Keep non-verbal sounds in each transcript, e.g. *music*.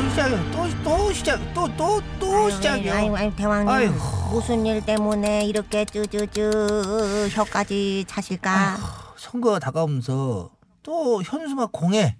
또 시작이야. 또, 또 시작. 또, 또, 또 아유, 시작이야. 아유, 아유, 대왕님 아이고. 무슨 일 때문에 이렇게 쭈쭈쭈 혀까지 차실까? 선거가 다가오면서 또 현수막 공해.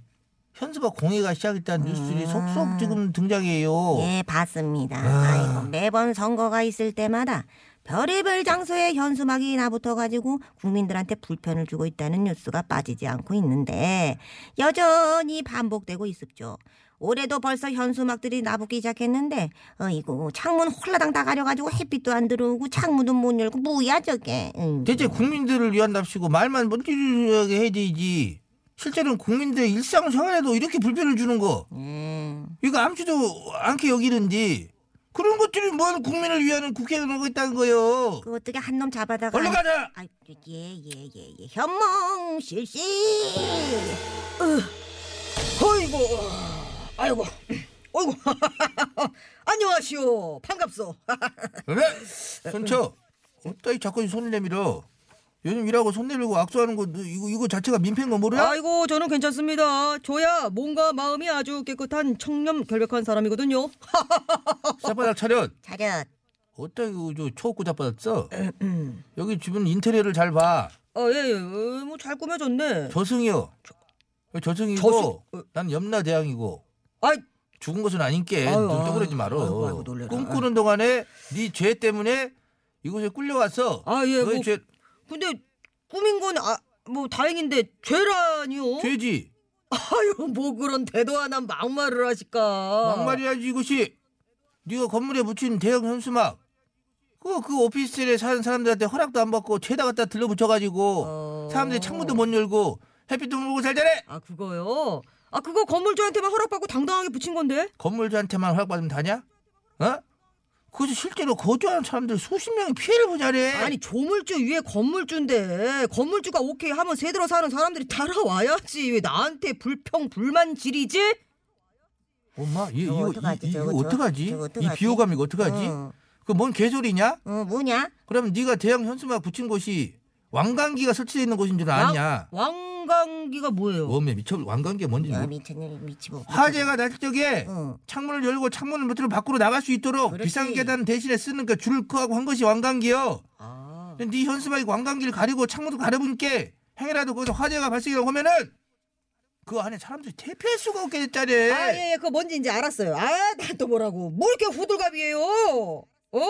현수막 공해가 시작했다는 뉴스들이 속속 지금 등장해요. 예, 봤습니다. 아. 아이고, 매번 선거가 있을 때마다 별의별 장소에 현수막이 나붙어 가지고 국민들한테 불편을 주고 있다는 뉴스가 빠지지 않고 있는데 여전히 반복되고 있습죠. 올해도 벌써 현수막들이 나붙기 시작했는데 어이구 창문 홀라당 다 가려가지고 햇빛도 안 들어오고 창문도 못 열고 뭐야 저게 응. 대체 국민들을 위한답시고 말만 멋지게 해야 되지. 실제로는 국민들의 일상생활에도 이렇게 불편을 주는 거. 음. 이거 아무지도 않게 여기는지. 그런 것들이 뭔 국민을 위하는 국회의원 하고 있다는 거요. 그 어떻게 한 놈 잡아다가 얼른 가자. 아, 예, 예, 예, 예. 현몽 실시. 어이구, 아이고, 어이구, *laughs* 안녕하시오, 반갑소. 왜? *laughs* 손쳐. 어따 이 자꾸 손을 내밀어. 요즘 일하고 손 내밀고 악수하는 거너 이거 이거 자체가 민폐인 거 모르야? 아이고, 저는 괜찮습니다. 저야 몸과 마음이 아주 깨끗한 청렴 결백한 사람이거든요. *laughs* 쌔바닥 차렷. 차렷. 어따 이거 저 초급고 잡받았어? 여기 주변 인테리어를 잘 봐. 아, 예, 예, 어, 뭐잘 꾸며졌네. 저승이요. 저승이고 저승? 어. 난 염라 대왕이고 아이, 죽은 것은 아닌게 눈 떠그러지 말어. 아이고, 아이고. 꿈꾸는 동안에 네 죄 때문에 이곳에 끌려왔어. 아, 예, 너의 뭐- 죄 근데 꾸민 건 아, 뭐 다행인데 죄라니요? 죄지. 아유, 뭐 그런 대도하난 막말을 하실까? 막말이야지 이것이 네가 건물에 붙인 대형 현수막 그, 그 오피스텔에 사는 사람들한테 허락도 안 받고 죄다 갖다 들러붙여가지고 어. 사람들이 창문도 못 열고 햇빛도 못 보고 살자래 아, 그거요? 아, 그거 건물주한테만 허락받고 당당하게 붙인 건데? 건물주한테만 허락받으면 다냐? 어? 그것이 실제로 거주하는 사람들 수십 명이 피해를 보자래 아니 조물주 위에 건물주인데 건물주가 오케이 하면 새들어 사는 사람들이 따라와야지 왜 나한테 불평 불만 지리지? 엄마 이, 저거 이거 어떡하지, 이, 저거, 이거 저거, 어떡하지? 저거 이 어떡하지? 비호감 이거 어떡하지? 어, 그 뭔 개소리냐? 어, 뭐냐? 그러면 네가 대형 현수막 붙인 곳이 왕관기가 설치되어 있는 곳인 줄 아냐? 왕, 왕강기가 뭐예요? 어메 미쳐 왕관기가 뭔지 야, 모르 미쳤네, 미치고. 화재가 났을 적에 어. 창문을 열고 창문을 밑으로 밖으로 나갈 수 있도록 그렇지. 비상 계단 대신에 쓰는 그 줄을 크하고 한 것이 왕관기요. 아, 네 현수막이 왕관기를 가리고 창문도 가려보니까 행여라도 거기서 화재가 발생이라고 하면은 그 안에 사람들이 대피할 수가 없게 됐자래. 아, 예, 예, 그거 뭔지 이제 알았어요. 아, 난 또 뭐라고. 뭐 이렇게 후들갑이에요? 어?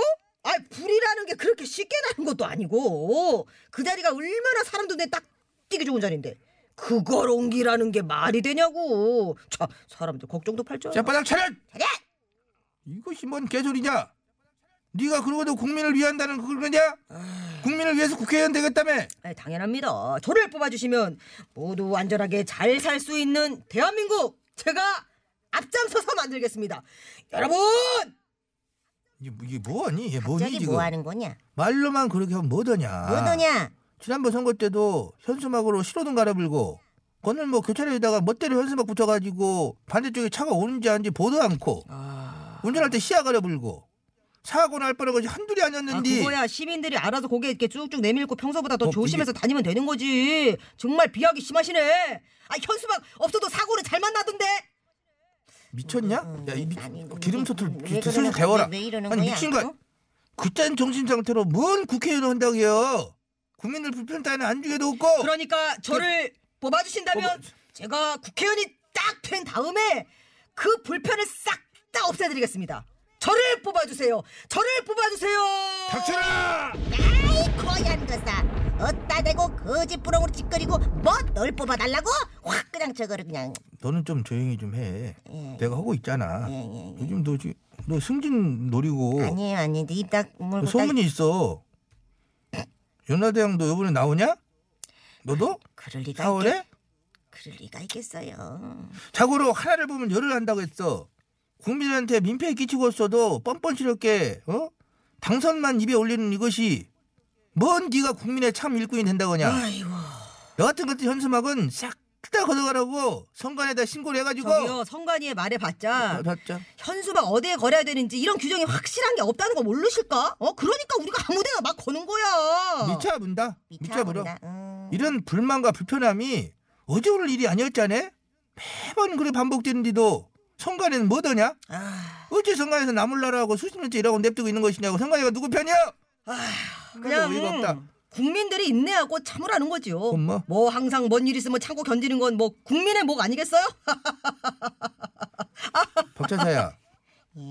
아, 불이라는 게 그렇게 쉽게 나는 것도 아니고. 그 자리가 얼마나 사람도 내 딱 뛰기 좋은 자리인데. 그걸 옮기라는 게 말이 되냐고. 자, 사람들 걱정도 팔죠. 자, 바닥 차렷! 차렷! 이것이 뭔 개소리냐? 네가 그러고도 국민을 위한다는 그거냐? 국민을 위해서 국회의원 되겠다며? 아, 당연합니다. 저를 뽑아주시면 모두 안전하게 잘 살 수 있는 대한민국 제가 앞장서서 만들겠습니다. 여러분! 이게, 뭐- 뭐하니? 이게 뭐니 저기 지금? 뭐 하는 거냐? 말로만 그렇게 하면 뭐더냐? 뭐더냐? 지난번 선거 때도 현수막으로 실어둔 갈아불고 그거는 뭐 교차로에다가 멋대로 현수막 붙여가지고 반대쪽에 차가 오는지 아닌지 보도 않고 아, 운전할 때 시야 갈아불고 사고 날 뻔한 것이 한둘이 아 아니었는데 그거야 시민들이 알아서 고개 이렇게 쭉쭉 내밀고 평소보다 더 어, 조심해서 다니면 되는 거지. 정말 비하기 심하시네. 아 현수막 없어도 사고는 잘 만나던데. 미쳤냐? 음, 야, 이 미, 아니, 기름솥을 왜 기- 그러는 슬슬 거야? 데워라. 왜, 왜 이러는 아니? 미친 거야. 어? 그딴 정신 상태로 뭔 국회의원 한다고요? 국민들 불편 따위는 안중에도 없고 그러니까 저를 뽑아주신다면 뽑아- 제가 국회의원이 딱 된 다음에 그 불편을 싹 다 없애드리겠습니다. 저를 뽑아주세요. 저를 뽑아주세요. 닥쳐라! 아이 고얀 거사 어따 대고 거짓부렁으로 짓거리고 뭐 널 뽑아달라고 확 그냥 저거를 그냥 너는 좀 조용히 좀 해. 예. 내가 하고 있잖아. 예, 예, 예. 요즘 너 지금 너 승진 노리고 아니에요 아니에요 입딱 물고 그 소문이 있어. 연하대왕도 이번에 나오냐? 너도? 그럴 리가 4월에? 있겠, 그럴 리가 있겠어요. 자고로 하나를 보면 열을 한다고 했어. 국민한테 민폐 끼치고 있어도 뻔뻔스럽게 어? 당선만 입에 올리는 이것이 뭔 네가 국민의 참 일꾼이 된다거냐. 아이고. 너 같은 것들 현수막은 싹 다 걷어가라고 선관에다 신고를 해가지고 저기요 성관이의 말에 봤자 어, 맞자. 현수막 어디에 걸어야 되는지 이런 규정이 확실한 게 없다는 거 모르실까? 어 그러니까 우리가 아무데나 막 거는 거야. 미쳐 문다. 미쳐. 미쳐본다. 음. 이런 불만과 불편함이 어제 오늘 일이 아니었잖아. 매번 그래 반복되는데도 선관에는 뭐더냐? 아, 어째 선관에서 나물나라하고 수십 년째 일하고 냅두고 있는 것이냐고 선관이가 누구 편이야? 그냥 어이가 없다. 국민들이 인내하고 참으라는 거지요. 그건 뭐? 뭐 항상 뭔 일 있으면 참고 견디는 건 뭐 국민의 목 아니겠어요? *laughs* 박차사야, 예,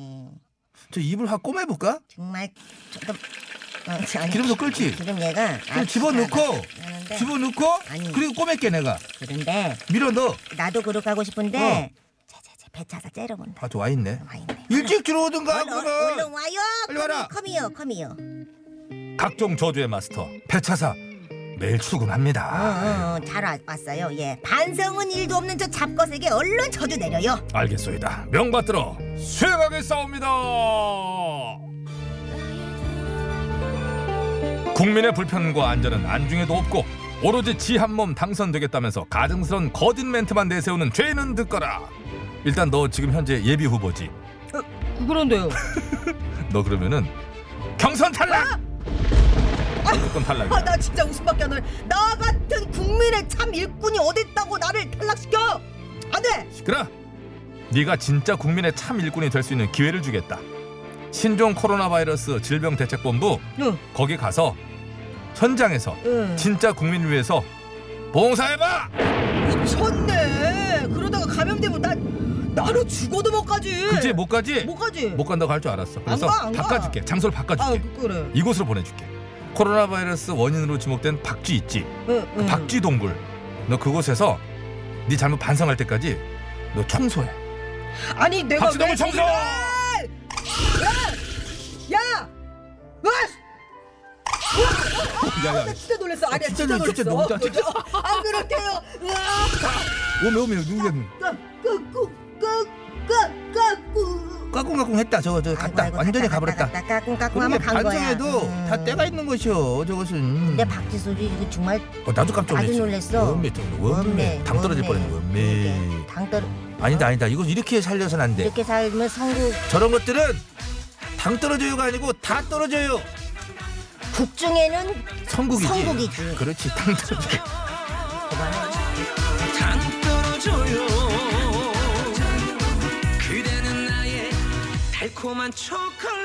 저 입을 확 꼬매볼까? 정말 조금 어, 아니, 기름도 끓지? 지금 얘가 그럼 집어넣고 하는데 집어넣고 아니. 그리고 꼬맬게 내가 그런데 밀어 넣어. 나도 그렇게 하고 싶은데 제제제 배 차서 째려본다. 아, 저 와 있네. 와 있네. 일찍 들어오든가 얼른, 얼른 와요. 빨리 와라. 컴이요, 컴이요. 각종 저주의 마스터 배차사 매일 출근합니다. 어, 어, 잘 와- 왔어요. 예, 반성은 일도 없는 저 잡것에게 얼른 저주 내려요. 알겠소이다. 명받들어 수행하겠사옵니다. 국민의 불편과 안전은 안중에도 없고 오로지 지 한 몸 당선되겠다면서 가증스런 거짓 멘트만 내세우는 죄는 듣거라. 일단 너 지금 현재 예비 후보지. 그런데요. *laughs* 너 그러면은 경선 탈락. 무조건 탈락이야. 아, 나 진짜 웃음밖에 안 나. 나 같은 국민의 참 일꾼이 어딨다고 나를 탈락시켜? 안 돼. 시끄러. 네가 진짜 국민의 참 일꾼이 될 수 있는 기회를 주겠다. 신종 코로나 바이러스 질병 대책본부 응, 거기 가서 현장에서 응. 진짜 국민을 위해서 봉사해봐. 미쳤네. 그러다가 감염되면 나 나는 죽어도 못 가지. 그지 못 가지. 못 가지. 못 간다고 할 줄 알았어. 그래서 가, 안 가. 바꿔줄게. 장소를 아, 바꿔줄게. 그- 그래. 이곳으로 보내줄게. 코로나 바이러스 원인으로 지목된 박쥐 있지. 응, 그 응. 박쥐 동굴. 너 그곳에서 네 잘못 반성할 때까지 너 청소해. 아니 내가 박쥐 왜 동굴 청소. 야! 야! 와! 야 야. 나 진짜 놀랐어. 아니야, 진짜 진짜, 놀- 진짜 놀랐어. 놀- 진짜. 안 그럴게요. 오메 오메 누구야? 까꾸 까꾸까꾸. 까꿍까꿍 했다. 저거 저 갔다. 아이고, 아이고, 완전히 갔다, 가버렸다. 갔다, 갔다, 까꿍까꿍 그러면 하면 간 거야. 반성해도 음. 다 때가 있는 것이오. 저것은. 근데 박쥐 소리 이거 정말 어, 나도 깜짝 아주 놀랐어. 놀랐어. 원매 좀 원매. 당 떨어질 뻔했네. 원매. 당 떨어. 아니다 아니다. 이거 이렇게 살려서는 안 돼. 이렇게 살면 성국 저런 것들은 당 떨어져요가 아니고 다 떨어져요. 국중에는 성국이지. 성국이지. 그렇지. 당 떨어져. *laughs* 당 달콤한 초콜릿